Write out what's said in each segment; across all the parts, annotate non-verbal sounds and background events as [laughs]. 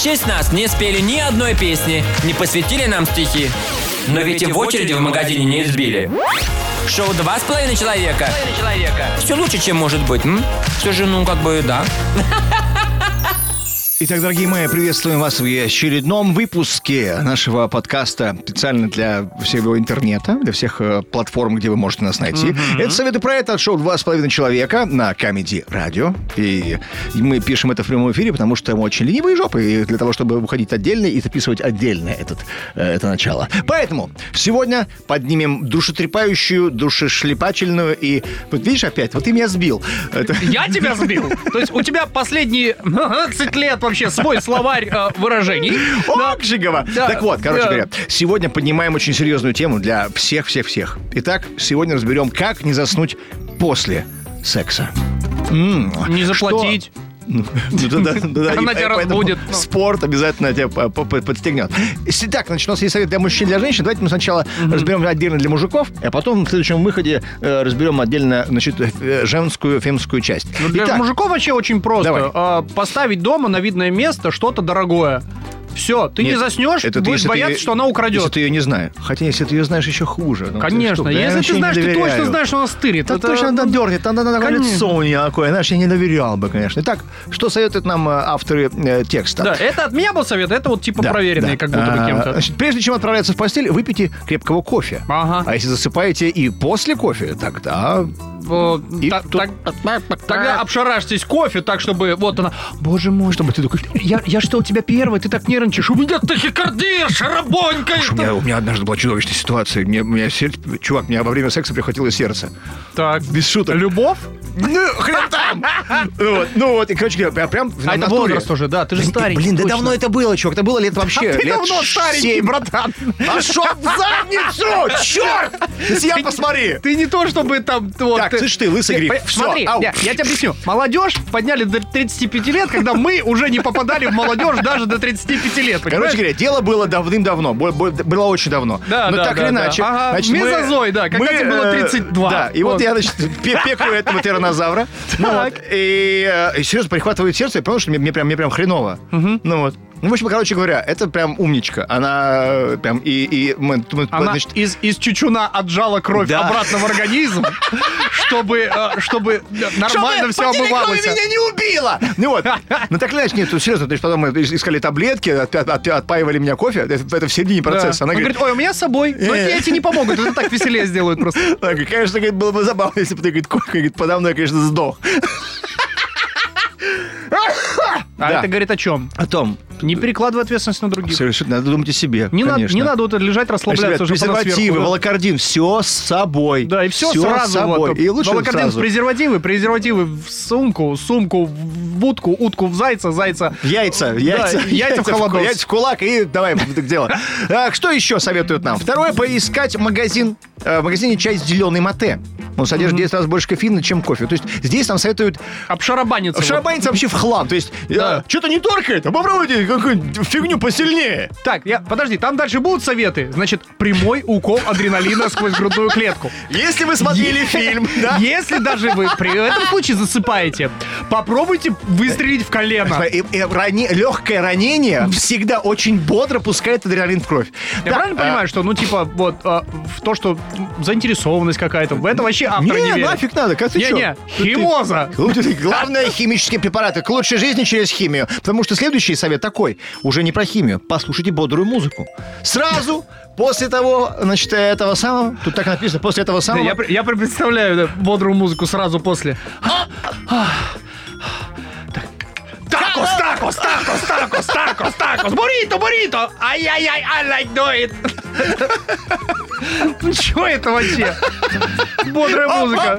в честь нас не спели ни одной песни, не посвятили нам стихи. Но ведь и в очереди в магазине не избили. Шоу «Два с половиной человека». Все лучше, чем может быть, м? Все же, ну, как бы, да. Итак, дорогие мои, приветствуем вас в очередном выпуске нашего подкаста специально для всего интернета, для всех э, платформ, где вы можете нас найти. Это советы про это от шоу «Два с половиной человека» на Comedy Radio. И мы пишем это в прямом эфире, потому что мы очень ленивые жопы, и для того, чтобы выходить отдельно и записывать отдельно этот, э, это начало. Поэтому сегодня поднимем душетрепающую, душешлепательную и... Вот видишь опять, вот ты меня сбил. Это- Я тебя сбил? То есть у тебя последние [laughs] 20 лет вообще свой словарь э, выражений. [laughs] Да. Окжигова. Да. Так вот, короче Да. говоря, сегодня поднимаем очень серьезную тему для всех-всех-всех. Итак, сегодня разберем, как не заснуть после секса. М, Не что- заплатить. Да, Она и тебя поэтому разбудит, ну. Спорт обязательно тебя по- по- по- подстегнет. Итак, значит, у нас есть совет для мужчин и для женщин. Давайте мы сначала разберем отдельно для мужиков, а потом в следующем выходе э, разберем отдельно, значит, э, женскую, фемскую часть. Ну, Для мужиков вообще очень просто. А, Поставить дома на видное место что-то дорогое. Все, ты не Нет, заснешь, это будешь ты бояться, ее- что она украдет. Если ты ее не знаешь. Хотя, если ты ее знаешь, еще хуже. Ну, ты Конечно, что, я если ты не знаешь, ты точно знаешь, что она стырит. Да Это- точно она дергает, она на Конечно. лицо у нее такое, знаешь, я не доверял бы, конечно. Итак, что советуют нам э, авторы э, текста? Да, это от меня был совет, это вот типа Да, проверенный, да. как будто бы А, кем-то. Значит, прежде чем отправляться в постель, выпейте крепкого кофе. Ага. А если засыпаете и после кофе, тогда... И та- тут- так- Тогда обшарашьтесь кофе так, чтобы вот она... Боже мой, Чтобы ты такой... я, я что, у тебя первый, ты так нервничаешь. У меня тахикардия шарабонькает. У меня, у меня однажды была чудовищная ситуация. Мне, у меня сердце... Чувак, меня во время секса прихватило сердце. Так, Без шуток. любовь? Ну, хрен там! Ну [laughs] вот, ну вот, и, короче говоря, прям- прям А это возраст уже, да, ты же старенький. Блин, да давно это было, чувак. Это было лет вообще. А ты лет давно старенький, братан. Пошел в задницу! Черт! Себя посмотри! Ты не то, чтобы там... Вот, Так, слышь ты, лысый гриф. по- Всё, Смотри, ау. я, я тебе объясню. Молодежь подняли до 35 лет, когда мы уже не попадали в молодежь даже до 35 лет, понимаешь? Короче говоря, дело было давным-давно, было очень давно. Да, Но да, так да, или да. иначе. Ага, значит, мы- мезозой, да, когда тебе было э, 32. Да, и вот, Вот. я, значит, пе- пекаю этого [laughs] тиранозавра. Ну вот, и, э, и серьезно прихватывает сердце, я понял, что мне, мне прям, мне прям хреново. Ну вот. Ну, в общем, короче говоря, это прям умничка. Она э, прям и... и мы, мы- Она значит, из, из чучуна отжала кровь Да. обратно в организм, чтобы, э, чтобы нормально Чтобы все обмывалось. крови меня не убила! Ну вот. Ну так иначе, нет, серьезно, то есть потом мы искали таблетки, от- от- от- отпаивали меня кофе, это, в середине процесса. Она Он говорит, ой, у меня с собой. Но Э. эти не помогут, это так веселее сделают просто. [laughs] Говорит, конечно, было бы забавно, если бы ты, говорит, подо мной, конечно, сдох. А Да. это говорит о чем? О том, Не перекладывай ответственность на других. совершенно, надо думать о себе, Не надо, конечно. не надо вот лежать, Значит, расслабляться ребят, уже потом презервативы, волокордин, все с собой. Да, и все, Всё сразу с собой. вот. И лучше Волокордин сразу. в презервативы, презервативы в сумку, сумку в утку, утку в зайца, зайца. Яйца, Да, яйца, яйца в холодос. яйца в кулак и давай так дело. Так, [laughs] что еще советуют нам? Второе, поискать магазин, э, в магазине чай с зеленой мате. Он содержит 10 раз больше кофеина, чем кофе. То есть здесь нам советуют Обшарабаниться. вот. шарабаниться вообще в хлам. То есть Да. что-то не торкает, а попробуйте какую-нибудь фигню посильнее. Так, я, подожди, там дальше будут советы. Значит, прямой укол адреналина сквозь грудную клетку. Если вы смотрели фильм, да? Если даже вы при этом случае засыпаете, попробуйте выстрелить в колено. Легкое ранение всегда очень бодро пускает адреналин в кровь. Я правильно а, понимаю, что, ну, типа, вот, а, в то, что заинтересованность какая-то, это вообще автор не, Не, верит. нафиг надо, как ты чё? Не-не, Ты- ты- химоза. Ну, ты- Главное, химические препараты. К лучшей жизни через химию. Потому что следующий совет такой. Уже не про химию. Послушайте бодрую музыку. Сразу после того, значит, этого самого... Тут так написано, после этого Да, самого... Я, пр- я представляю да, бодрую музыку сразу после. Такос, такос, такос, такос, такос, такос, буррито, буррито, ай-яй-яй, I like do it. Ну это вообще? Бодрая музыка.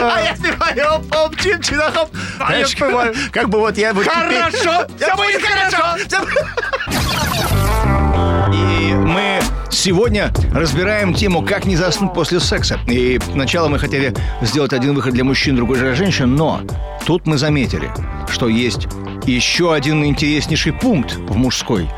А я спеваю, оп, чим, чина, хоп. А я спеваю. Как бы вот я теперь- Хорошо, все будет хорошо. [laughs] И мы сегодня разбираем тему «Как не заснуть после секса». И сначала мы хотели сделать один выход для мужчин, другой для женщин, но тут мы заметили, что есть еще один интереснейший пункт в мужской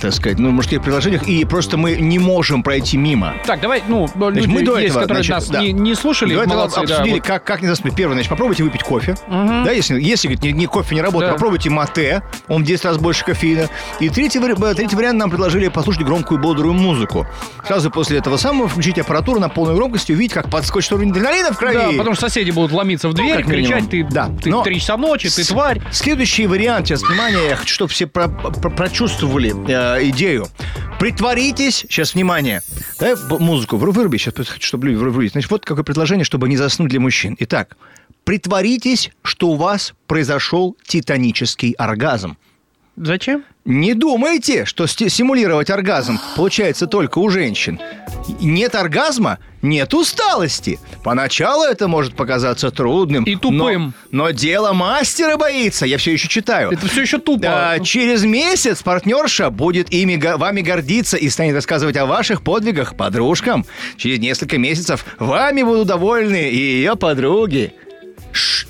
так сказать, ну, мужских приложениях, и просто мы не можем пройти мимо. Так, давай, ну, люди Значит, мы до есть, этого, которые значит, нас да. не, не слушали, До этого молодцы, да, обсудили, вот. как, как не заснуть. Первое, значит, попробуйте выпить кофе. Да, если, если говорит, ни, ни кофе не работает, Да. попробуйте мате, он в 10 раз больше кофеина. И третий, э, третий вариант нам предложили послушать громкую бодрую музыку. Сразу после этого самого включить аппаратуру на полную громкость и увидеть, как подскочит уровень адреналина в крови. Да, потому что соседи будут ломиться в дверь, как минимум. кричать, ты, Да, ты но- в 3 часа ночи, ты С- тварь. Следующий вариант, сейчас, внимание, я хочу, чтобы все про- про- прочувствовали э, идею. Притворитесь, сейчас, внимание, дай музыку, выруби, сейчас хочу, чтобы люди врубились. Значит, вот какое предложение, чтобы не заснуть для мужчин. Итак, притворитесь, что у вас произошел титанический оргазм. Зачем? Не думайте, что симулировать оргазм получается только у женщин. Нет оргазма, нет усталости. Поначалу это может показаться трудным. И тупым. Но, но дело мастера боится. Я все еще читаю. Это все еще тупо. А, через месяц партнерша будет ими, вами гордиться и станет рассказывать о ваших подвигах подружкам. Через несколько месяцев вами будут довольны и ее подруги. Что?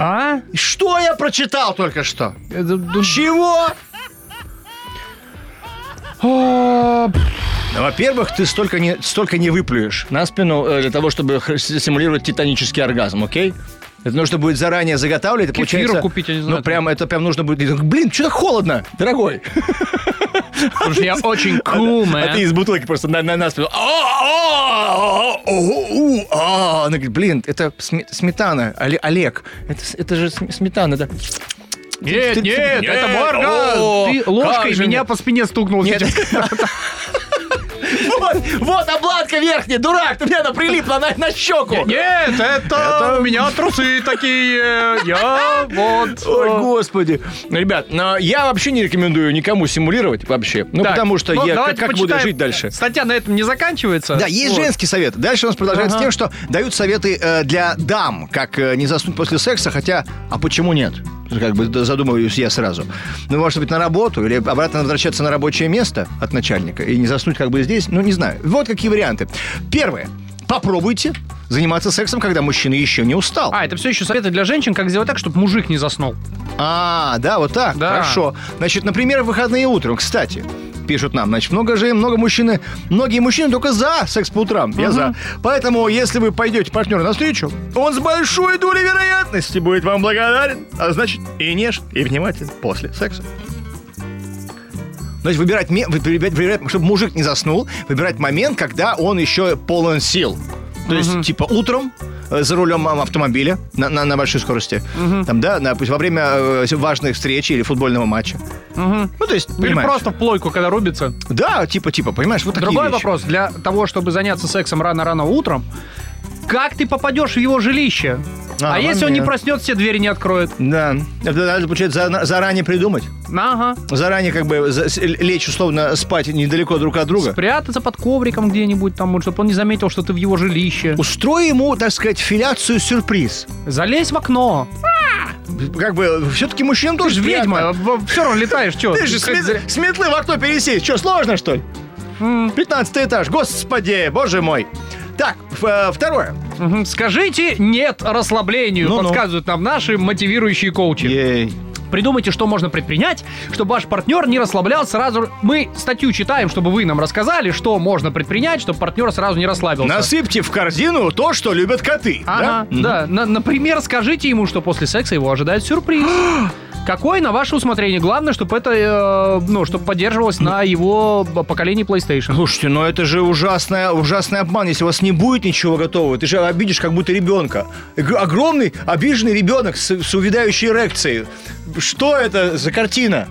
А? Что я прочитал только что? Это, Чего? а, Ну, Во-первых, ты столько не, столько не выплюешь на спину э, для того, чтобы симулировать титанический оргазм, окей? Это нужно будет заранее заготавливать. Кефира получается, купить, я не знаю, Ну, прям, это прям нужно будет... Блин, что-то холодно, дорогой. Потому что я очень cool, А ты man. из бутылки просто на, на, на спину. А, а, а, а. Она говорит, блин, это сме- сметана, Оле- Олег. Это, же см- сметана, да. Нет, ты- нет, это Морган. Ты ложкой меня по спине стукнул. [laughs] Вот, вот обладка верхняя, дурак, ты мне она прилипла на, на щеку. Нет, это у меня трусы такие. Я вот... Ой, э, господи. Ну, Ребят, но я вообще не рекомендую никому симулировать вообще. Ну, так, потому что ну, я как, как буду жить дальше? Статья на этом не заканчивается. Да, есть Вот. женский совет. Дальше у нас продолжается Ага. тем, что дают советы э, для дам, как э, не заснуть после секса, хотя, а почему нет? Как бы задумываюсь я сразу. Ну, может быть, на работу или обратно возвращаться на рабочее место от начальника и не заснуть как бы здесь, ну, не знаю. Вот какие варианты. Первое. Попробуйте заниматься сексом, когда мужчина еще не устал. А, это все еще советы для женщин, как сделать так, чтобы мужик не заснул. А, да, вот так. Да. Хорошо. Значит, например, в выходные утром, кстати, пишут нам, значит, много же, много мужчины, многие мужчины только за секс по утрам. Я за. Поэтому, если вы пойдете партнеру навстречу, он с большой долей вероятности будет вам благодарен, а значит, и нежен, и внимателен после секса. Значит, выбирать, выбирать, выбирать, чтобы мужик не заснул, выбирать момент, когда он еще полон сил. То есть, типа, утром за рулем автомобиля на, на, на большой скорости. Там, да, на, во время э, важной встречи или футбольного матча. Ну, то есть, Или понимаешь. просто в плойку, когда рубится. Да, типа, типа, понимаешь, вот Другой вещи. вопрос. Для того, чтобы заняться сексом рано-рано утром, как ты попадешь в его жилище? А, А, если он не проснется, все двери не откроет? Да, это надо, получается, за- заранее придумать. Ага. Заранее как бы лечь, условно, спать недалеко друг от друга. Спрятаться под ковриком где-нибудь там, чтобы он не заметил, что ты в его жилище. Устрой ему, так сказать, филяцию-сюрприз. Залезь в окно. Как бы, все-таки мужчинам Ты тоже же приятно. ведьма, все равно летаешь, что? Ты же с, мет- с метлы в окно пересесть. Что, сложно, что ли? 15 этаж. Господи, боже мой. Так, второе. Скажите нет расслаблению, Ну-ну. подсказывают нам наши мотивирующие коучи. Ей. Придумайте, что можно предпринять, чтобы ваш партнер не расслаблялся сразу. Мы статью читаем, чтобы вы нам рассказали, что можно предпринять, чтобы партнер сразу не расслабился. Насыпьте в корзину то, что любят коты. Ага, да? да. На- например, скажите ему, что после секса его ожидает сюрприз. [gasps] Какой на ваше усмотрение? Главное, чтобы это, э, ну, чтобы поддерживалось на его б- поколении PlayStation. Слушайте, ну это же ужасная, ужасный обман, если у вас не будет ничего готового. Ты же обидишь как будто ребенка. Огромный обиженный ребенок с, с увядающей эрекцией. Что это за картина?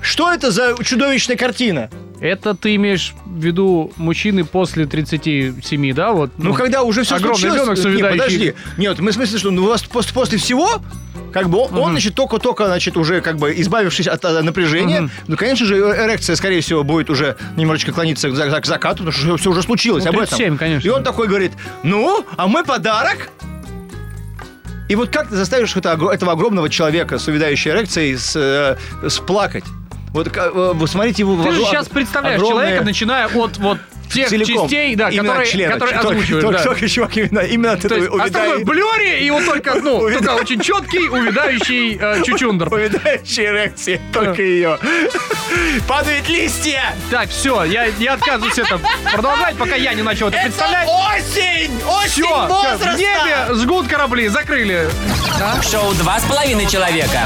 Что это за чудовищная картина? Это ты имеешь в виду мужчины после 37, да? Вот, Ну, когда уже все огромный случилось... ребенок с Нет, увядающей- подожди. Нет, мы в смысле, что ну, у вас после, после всего, как бы он, он, значит, только-только, значит, уже как бы избавившись от э, напряжения, ну, конечно же, эрекция, скорее всего, будет уже немножечко клониться к, за- к закату, потому что все уже случилось Ну, об 37, этом. конечно. И он такой говорит, ну, а мы подарок... И вот как ты заставишь это, этого огромного человека с увядающей эрекцией с, э, сплакать? Вот э, вы смотрите его... Ты же сейчас представляешь человека, начиная от вот тех целиком. частей, да, Именно которые, члена. которые Только- озвучиваешь. только- да. только, чувак, именно, именно от То этого есть остальное увядает- в блюре, и вот только, ну, [laughs] только очень четкий, увядающий э, [laughs] чучундр. увядающая эрекция, только ее. [laughs] Падают листья! Так, все, я, я отказываюсь это продолжать, пока я не начал это представлять. осень! Осень Все, в небе жгут корабли, закрыли. Шоу «Два с половиной человека».